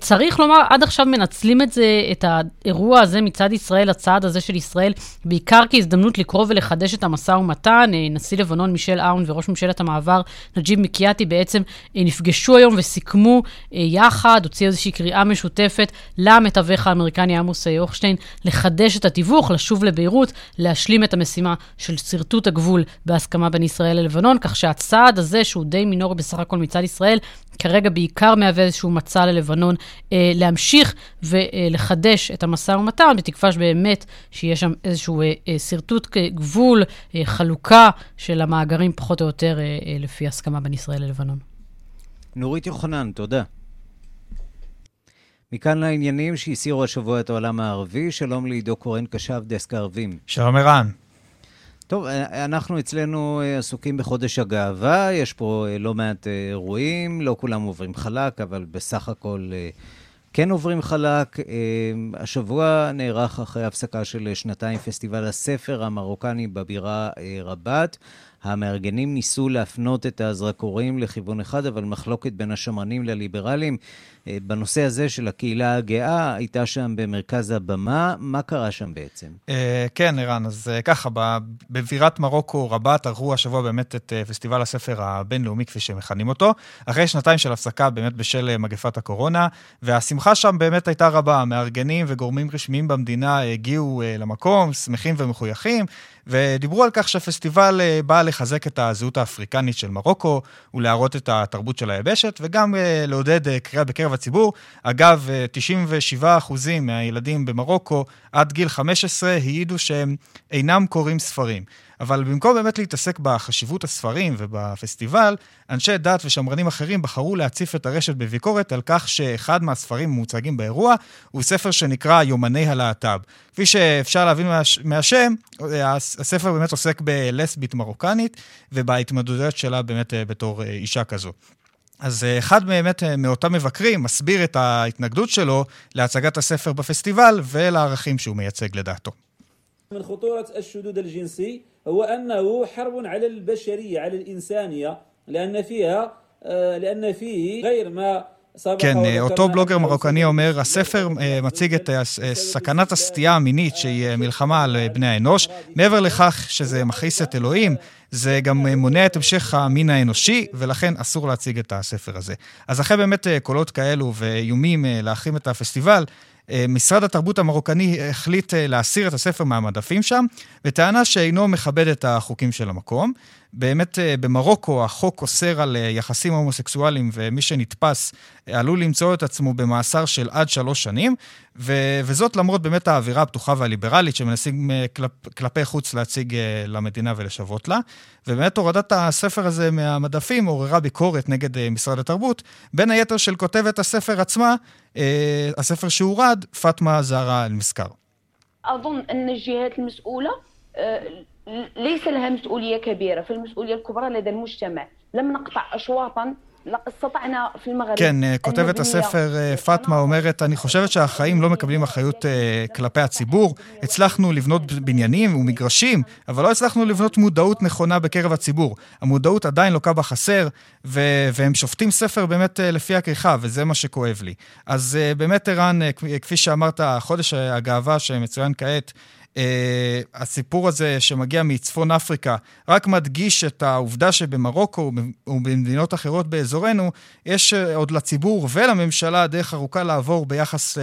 צריך לומר, עד עכשיו מנצלים את זה, את האירוע הזה מצד ישראל, הצעד הזה של ישראל, בעיקר כהזדמנות לקרוא ולחדש את המשא ומתן. נשיא לבנון מישל אהון וראש ממשלת המעבר נג'יב מקיאטי בעצם אה, נפגשו היום וסיכמו אה, יחד, הוציאו איזושהי קריאה משותפת למתווך האמריקני עמוס הוכשטיין, לחדש את התיווך, לשוב לביירות, להשלים את המשימה של שרטוט הגבול בהסכמה בין ישראל ללבנון, כך שהצעד הזה, שהוא די מינורי בסך הכל מצד ישראל, כרגע בעיקר מהווה איזשהו מצע ללבנון אה, להמשיך ולחדש את המשא ומתן, בתקווה שבאמת שיהיה שם איזשהו אה, אה, שרטוט גבול, אה, חלוקה של המאגרים פחות או יותר אה, אה, לפי הסכמה בין ישראל ללבנון. נורית יוחנן, תודה. מכאן לעניינים שהסירו השבוע את העולם הערבי. שלום לעידו קורן קשב, דסק הערבים. שלום ערן. טוב, אה, אנחנו אצלנו אה, עסוקים בחודש הגאווה, יש פה אה, לא מעט אירועים, לא כולם עוברים חלק, אבל בסך הכל כן עוברים חלק. השבוע נערך אחרי הפסקה של שנתיים פסטיבל הספר המרוקני בבירה רבת. המארגנים ניסו להפנות את הזרקורים לכיוון אחד, אבל מחלוקת בין השמרנים לליברלים אה, בנושא הזה של הקהילה הגאה הייתה שם במרכז הבמה. מה קרה שם בעצם? אה, כן, ערן, אז אה, ככה, בבירת מרוקו רבת ערכו השבוע באמת את פסטיבל הספר הבינלאומי, כפי שמכנים אותו, אחרי שנתיים של הפסקה באמת בשל מגפת הקורונה, והשמחה שם באמת הייתה רבה. מארגנים וגורמים רשמיים במדינה הגיעו למקום, שמחים ומחויכים. ודיברו על כך שהפסטיבל אה, בא לחזק את הזהות האפריקנית של מרוקו ולהראות את התרבות של היבשת, וגם אה, לעודד קריאה בקרב הציבור. אגב, 97% מהילדים במרוקו עד גיל 15 העידו שהם אינם קוראים ספרים. אבל במקום באמת להתעסק בחשיבות הספרים ובפסטיבל, אנשי דת ושמרנים אחרים בחרו להציף את הרשת בביקורת על כך שאחד מהספרים המוצגים באירוע הוא ספר שנקרא יומני הלהט"ב. כפי שאפשר להבין מהשם, הספר באמת עוסק בלסבית מרוקנית ובהתמודדויות שלה באמת אה, בתור אה, אישה כזו. אז אה, אחד באמת מאותם מבקרים מסביר את ההתנגדות שלו להצגת הספר בפסטיבל ולערכים שהוא מייצג לדעתו. هو أنه حرب على البشرية على الإنسانية لأن فيها لأن فيه غير ما כן, אותו בלוגר מרוקני אומר, הספר מציג את סכנת הסטייה המינית שהיא מלחמה על בני האנוש. מעבר לכך שזה מכעיס את אלוהים, זה גם מונע את המשך המין האנושי, ולכן אסור להציג את הספר הזה. אז אחרי באמת קולות כאלו ואיומים להחרים את הפסטיבל, אה, משרד התרבות המרוקני החליט אה, להסיר את הספר מהמדפים שם, בטענה שאינו מכבד את החוקים של המקום. באמת, אה, במרוקו החוק אוסר על יחסים הומוסקסואליים, ומי שנתפס עלול למצוא את עצמו במאסר של עד שלוש שנים, ו- וזאת למרות באמת האווירה הפתוחה והליברלית שמנסים כלפ- כלפי חוץ להציג למדינה ולשוות לה. ובאמת הורדת הספר הזה מהמדפים עוררה ביקורת נגד משרד התרבות, בין היתר של כותבת הספר עצמה, הספר שהורד, פאטמה זהרה אל-מסקר. أظن أن الجهات المسؤولة ليس لها مسؤولية كبيرة فالمسؤولية الكبرى لدى المجتمع لم نقطع أشواطا כן, אה, כותבת הספר אה, פאטמה אומרת, אני חושבת שהחיים לא מקבלים אחריות אה, כלפי הציבור. הצלחנו לבנות בניינים ומגרשים, אבל לא הצלחנו לבנות מודעות נכונה בקרב הציבור. המודעות עדיין לוקה בחסר, והם שופטים ספר באמת לפי הכריכה, וזה מה שכואב לי. אז באמת, ערן, כפי שאמרת, חודש הגאווה שמצוין כעת, Uh, הסיפור הזה שמגיע מצפון אפריקה רק מדגיש את העובדה שבמרוקו ובמדינות אחרות באזורנו, יש uh, עוד לציבור ולממשלה דרך ארוכה לעבור ביחס uh,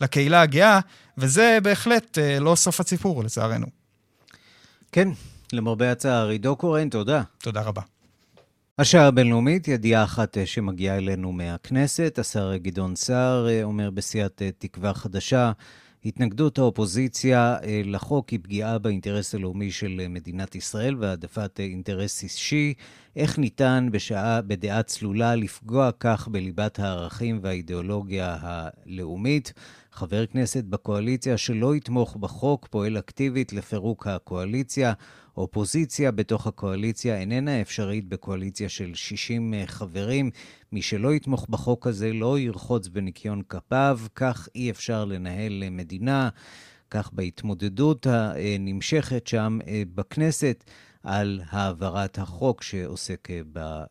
לקהילה הגאה, וזה בהחלט uh, לא סוף הסיפור, לצערנו. כן, למרבה הצער, עידו קורן, תודה. תודה רבה. השעה הבינלאומית, ידיעה אחת שמגיעה אלינו מהכנסת, השר גדעון סער אומר בסיעת תקווה חדשה, התנגדות האופוזיציה אה, לחוק היא פגיעה באינטרס הלאומי של אה, מדינת ישראל והעדפת אה, אינטרס אישי. איך ניתן בשעה, בדעה צלולה לפגוע כך בליבת הערכים והאידיאולוגיה הלאומית? חבר כנסת בקואליציה שלא יתמוך בחוק פועל אקטיבית לפירוק הקואליציה. אופוזיציה בתוך הקואליציה איננה אפשרית בקואליציה של 60 חברים. מי שלא יתמוך בחוק הזה לא ירחוץ בניקיון כפיו, כך אי אפשר לנהל מדינה. כך בהתמודדות הנמשכת שם אה, בכנסת על העברת החוק שעוסק אה,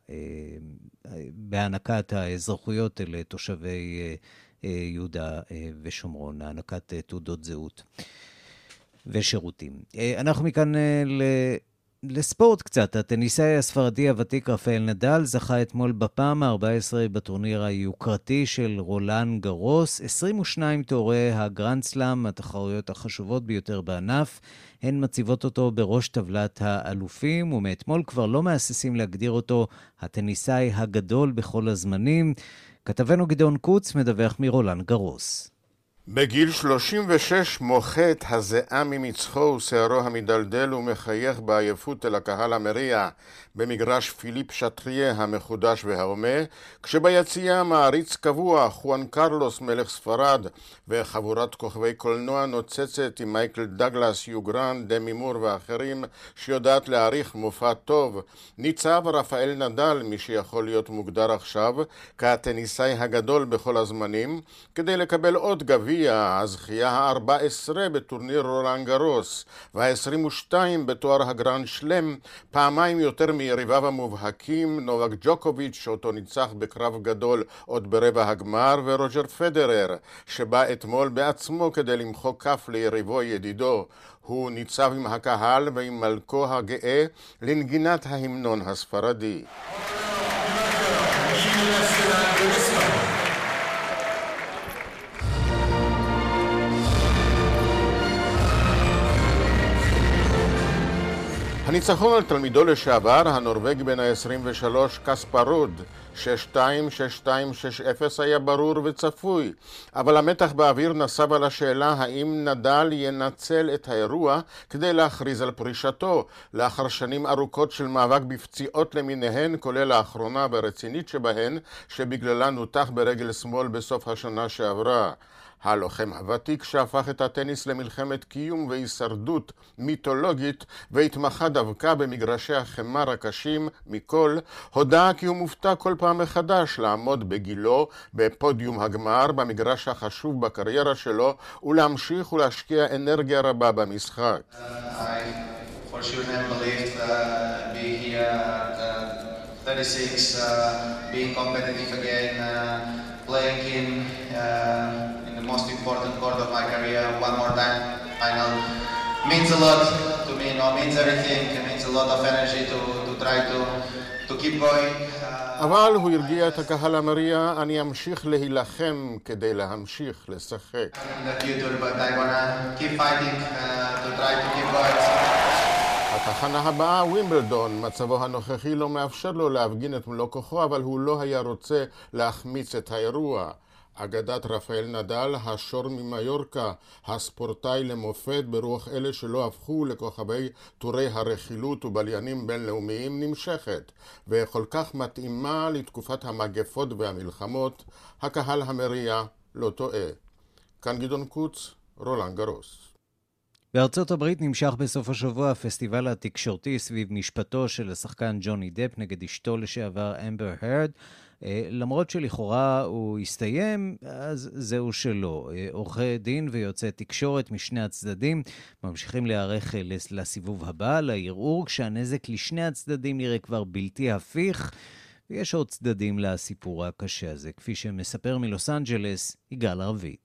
אה, בהענקת האזרחויות לתושבי יהודה ושומרון, הענקת תעודות זהות ושירותים. אנחנו מכאן לספורט קצת, הטניסאי הספרדי הוותיק רפאל נדל זכה אתמול בפעם ה-14 בטורניר היוקרתי של רולן גרוס, 22 תוארי הגרנד סלאם, התחרויות החשובות ביותר בענף. הן מציבות אותו בראש טבלת האלופים, ומאתמול כבר לא מהססים להגדיר אותו הטניסאי הגדול בכל הזמנים. כתבנו גדעון קוץ מדווח מרולן גרוס. בגיל 36 מוחה את הזיעה ממצחו ושערו המדלדל ומחייך בעייפות אל הקהל המריע במגרש פיליפ שטריה המחודש וההומה, כשביציע מעריץ קבוע חואן קרלוס מלך ספרד וחבורת כוכבי קולנוע נוצצת עם מייקל דגלס, יו גרנט, דמי מור ואחרים שיודעת להעריך מופע טוב, ניצב רפאל נדל, מי שיכול להיות מוגדר עכשיו כהטניסאי הגדול בכל הזמנים, כדי לקבל עוד גביע גביע הזכייה ה-14 בטורניר רולנד גרוס וה-22 בתואר הגרנד סלאם, פעמיים יותר מיריביו המובהקים, נובק ג'וקוביץ' שאותו ניצח בקרב גדול עוד ברבע הגמר, ורוג'ר פדרר, שבא אתמול בעצמו כדי למחוא כף ליריבו ידידו. הוא ניצב עם הקהל ועם מלכו הגאה לנגינת ההמנון הספרדי. הניצחון על תלמידו לשעבר, הנורבג בן ה-23, קספרוד, 6-2, 6-2, 6-0 היה ברור וצפוי, אבל המתח באוויר נסב על השאלה האם נדל ינצל את האירוע כדי להכריז על פרישתו, לאחר שנים ארוכות של מאבק בפציעות למיניהן, כולל האחרונה והרצינית שבהן, שבגללה נותח ברגל שמאל בסוף השנה שעברה. הלוחם הוותיק שהפך את הטניס למלחמת קיום והישרדות מיתולוגית והתמחה דווקא במגרשי החמר הקשים מכל, הודה כי הוא מופתע כל פעם מחדש לעמוד בגילו בפודיום הגמר במגרש החשוב בקריירה שלו ולהמשיך ולהשקיע אנרגיה רבה במשחק. Uh, playing in uh, most important court of my career one more time, final. Means a lot to me, you know, means everything. It means a lot of energy to, to try to, to keep going. אבל הוא הרגיע את הקהל המריע, אני אמשיך להילחם כדי להמשיך לשחק. התחנה הבאה, ווימבלדון, מצבו הנוכחי לא מאפשר לו להפגין את מלוא כוחו, אבל הוא לא היה רוצה להחמיץ את האירוע. אגדת רפאל נדל, השור ממיורקה, הספורטאי למופת ברוח אלה שלא הפכו לכוכבי טורי הרכילות ובליינים בינלאומיים נמשכת, וכל כך מתאימה לתקופת המגפות והמלחמות, הקהל המריע לא טועה. כאן גדעון קוץ, רולנד גרוס. בארצות הברית נמשך בסוף השבוע הפסטיבל התקשורתי סביב משפטו של השחקן ג'וני דפ נגד אשתו לשעבר אמבר הרד. אה, למרות שלכאורה הוא הסתיים, אז זהו שלא. אה, עורכי דין ויוצאי תקשורת משני הצדדים ממשיכים להיערך אה, לסיבוב הבא, לערעור, כשהנזק לשני הצדדים נראה כבר בלתי הפיך. ויש עוד צדדים לסיפור הקשה הזה, כפי שמספר מלוס אנג'לס יגאל רביד.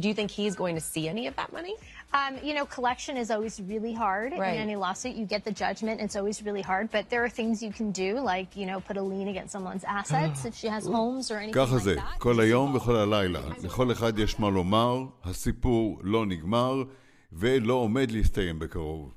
Do you think he's going to see any of that money? Um, you know, collection is always really hard right. in any lawsuit. You get the judgment, it's always really hard, but there are things you can do, like, you know, put a lien against someone's assets if she has homes or anything ככה like זה, that. כל היום וכל הלילה. לכל אחד יש מה לומר, הסיפור לא נגמר ולא עומד להסתיים בקרוב.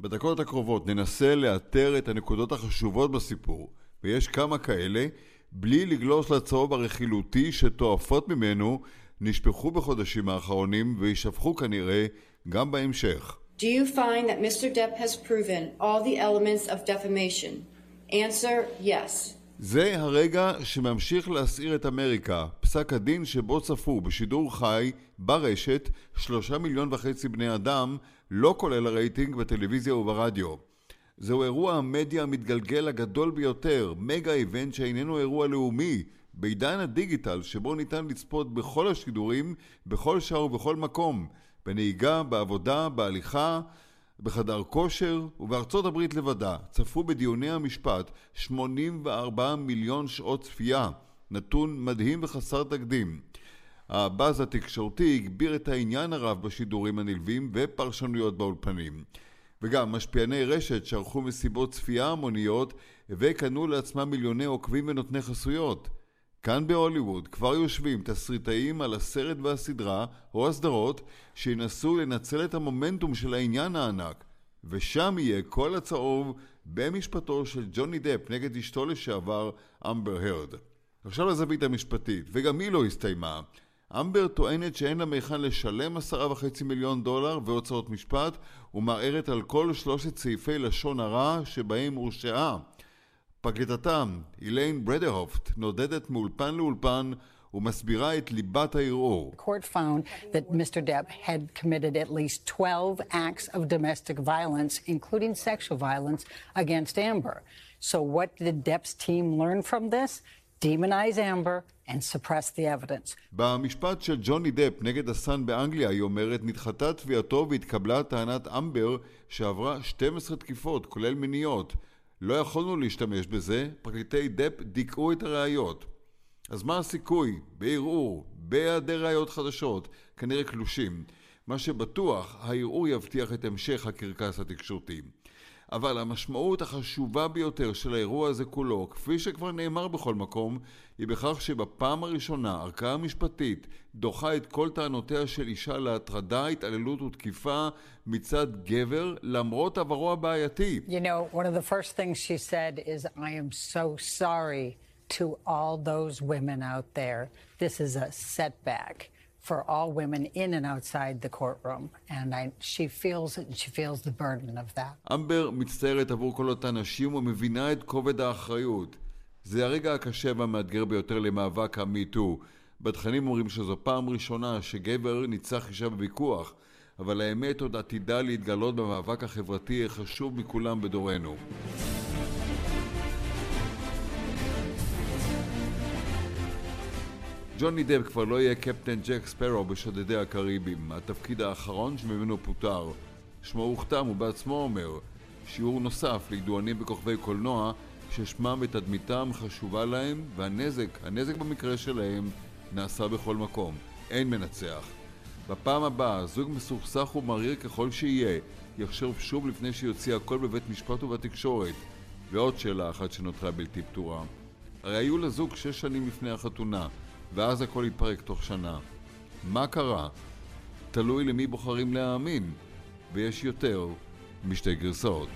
בדקות הקרובות ננסה לאתר את הנקודות החשובות בסיפור, ויש כמה כאלה, בלי לגלוש לצהוב הרכילותי שטועפות ממנו נשפכו בחודשים האחרונים וישפכו כנראה גם בהמשך. Do you find that Mr. Depp has proven all the elements of defamation? Answer, yes. זה הרגע שממשיך להסעיר את אמריקה, פסק הדין שבו צפו בשידור חי, ברשת, שלושה מיליון וחצי בני אדם, לא כולל הרייטינג בטלוויזיה וברדיו. זהו אירוע המדיה המתגלגל הגדול ביותר, מגה איבנט שאיננו אירוע לאומי, בעידן הדיגיטל שבו ניתן לצפות בכל השידורים, בכל שעה ובכל מקום, בנהיגה, בעבודה, בהליכה, בחדר כושר ובארצות הברית לבדה צפו בדיוני המשפט 84 מיליון שעות צפייה, נתון מדהים וחסר תקדים. הבאז התקשורתי הגביר את העניין הרב בשידורים הנלווים ופרשנויות באולפנים. וגם משפיעני רשת שערכו מסיבות צפייה המוניות וקנו לעצמם מיליוני עוקבים ונותני חסויות. כאן בהוליווד כבר יושבים תסריטאים על הסרט והסדרה או הסדרות שינסו לנצל את המומנטום של העניין הענק ושם יהיה כל הצהוב במשפטו של ג'וני דפ נגד אשתו לשעבר אמבר הרד. עכשיו לזווית המשפטית, וגם היא לא הסתיימה. אמבר טוענת שאין לה מהיכן לשלם עשרה וחצי מיליון דולר והוצאות משפט ומערערת על כל שלושת סעיפי לשון הרע שבהם הורשעה. פרקליטתם, איליין ברדהופט, נודדת מאולפן לאולפן ומסבירה את ליבת הערעור. court found that Mr. Depp had committed at least 12 acts of domestic violence, including sexual violence, against Amber. So what did Depp's team learn from this? demonize Amber and suppress the evidence. במשפט של ג'וני דפ נגד הסאן באנגליה, היא אומרת, נדחתה תביעתו והתקבלה טענת אמבר שעברה 12 תקיפות, כולל מיניות. לא יכולנו להשתמש בזה, פרקליטי דפ דיכאו את הראיות. אז מה הסיכוי? בערעור, בהיעדר ראיות חדשות, כנראה קלושים. מה שבטוח, הערעור יבטיח את המשך הקרקס התקשורתי. אבל המשמעות החשובה ביותר של האירוע הזה כולו, כפי שכבר נאמר בכל מקום, היא בכך שבפעם הראשונה ערכאה משפטית דוחה את כל טענותיה של אישה להטרדה, התעללות ותקיפה מצד גבר, למרות עברו הבעייתי. You know, one of the first things she said is, I am so sorry to all those women out there. This is a setback. For all women in and outside the courtroom, and I, she feels she feels the burden of that. אמבר מצטערת עבור כל אותן נשים ומבינה את כובד האחריות. זה הרגע הקשה והמאתגר ביותר למאבק המיטו. בתכנים אומרים שזו פעם ראשונה שגבר ניצח אישה בוויכוח, אבל האמת עוד עתידה להתגלות במאבק החברתי החשוב מכולם בדורנו. ג'וני דב כבר לא יהיה קפטן ג'ק ספרו בשודדי הקריבים, התפקיד האחרון שממנו פוטר. שמו הוכתם, הוא בעצמו אומר, שיעור נוסף לידוענים בכוכבי קולנוע ששמם ותדמיתם חשובה להם, והנזק, הנזק במקרה שלהם, נעשה בכל מקום. אין מנצח. בפעם הבאה, זוג מסוכסך ומריר ככל שיהיה, יחשוב שוב לפני שיוציא הכל בבית משפט ובתקשורת. ועוד שאלה אחת שנותרה בלתי פתורה. הרי היו לזוג שש שנים לפני החתונה. ואז הכל יתפרק תוך שנה. מה קרה? תלוי למי בוחרים להאמין, ויש יותר משתי גרסאות.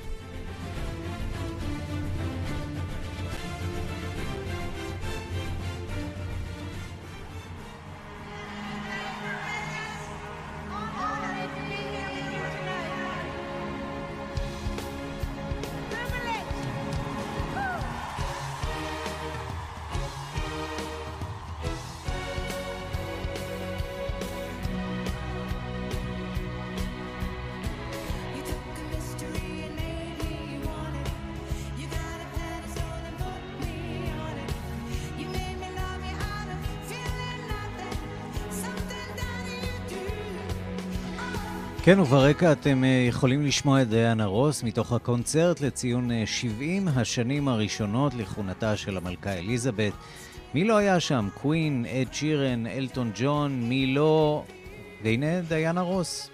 כן, וברקע אתם אה, יכולים לשמוע את דיאנה רוס מתוך הקונצרט לציון 70 אה, השנים הראשונות לכהונתה של המלכה אליזבת. מי לא היה שם? קווין, אד שירן, אלטון ג'ון, מי לא... והנה דיאנה רוס.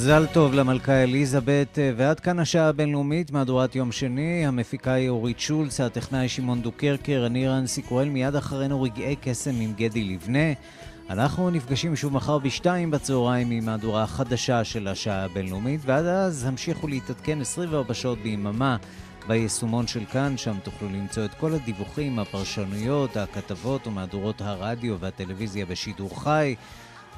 מזל טוב למלכה אליזבת, ועד כאן השעה הבינלאומית, מהדורת יום שני, המפיקה היא אורית שולץ, הטכנאי שמעון דוקרקר, אני רנסי קורל, מיד אחרינו רגעי קסם עם גדי לבנה. אנחנו נפגשים שוב מחר בשתיים בצהריים עם מהדורה החדשה של השעה הבינלאומית, ועד אז המשיכו להתעדכן 24 שעות ביממה ביישומון של כאן, שם תוכלו למצוא את כל הדיווחים, הפרשנויות, הכתבות ומהדורות הרדיו והטלוויזיה בשידור חי.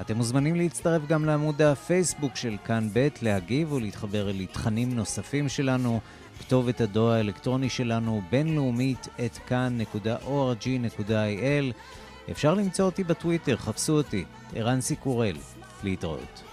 אתם מוזמנים להצטרף גם לעמוד הפייסבוק של כאן ב', להגיב ולהתחבר לתכנים נוספים שלנו. כתובת הדואר האלקטרוני שלנו בינלאומית את כאן.org.il. אפשר למצוא אותי בטוויטר, חפשו אותי, ערן סיקורל. להתראות.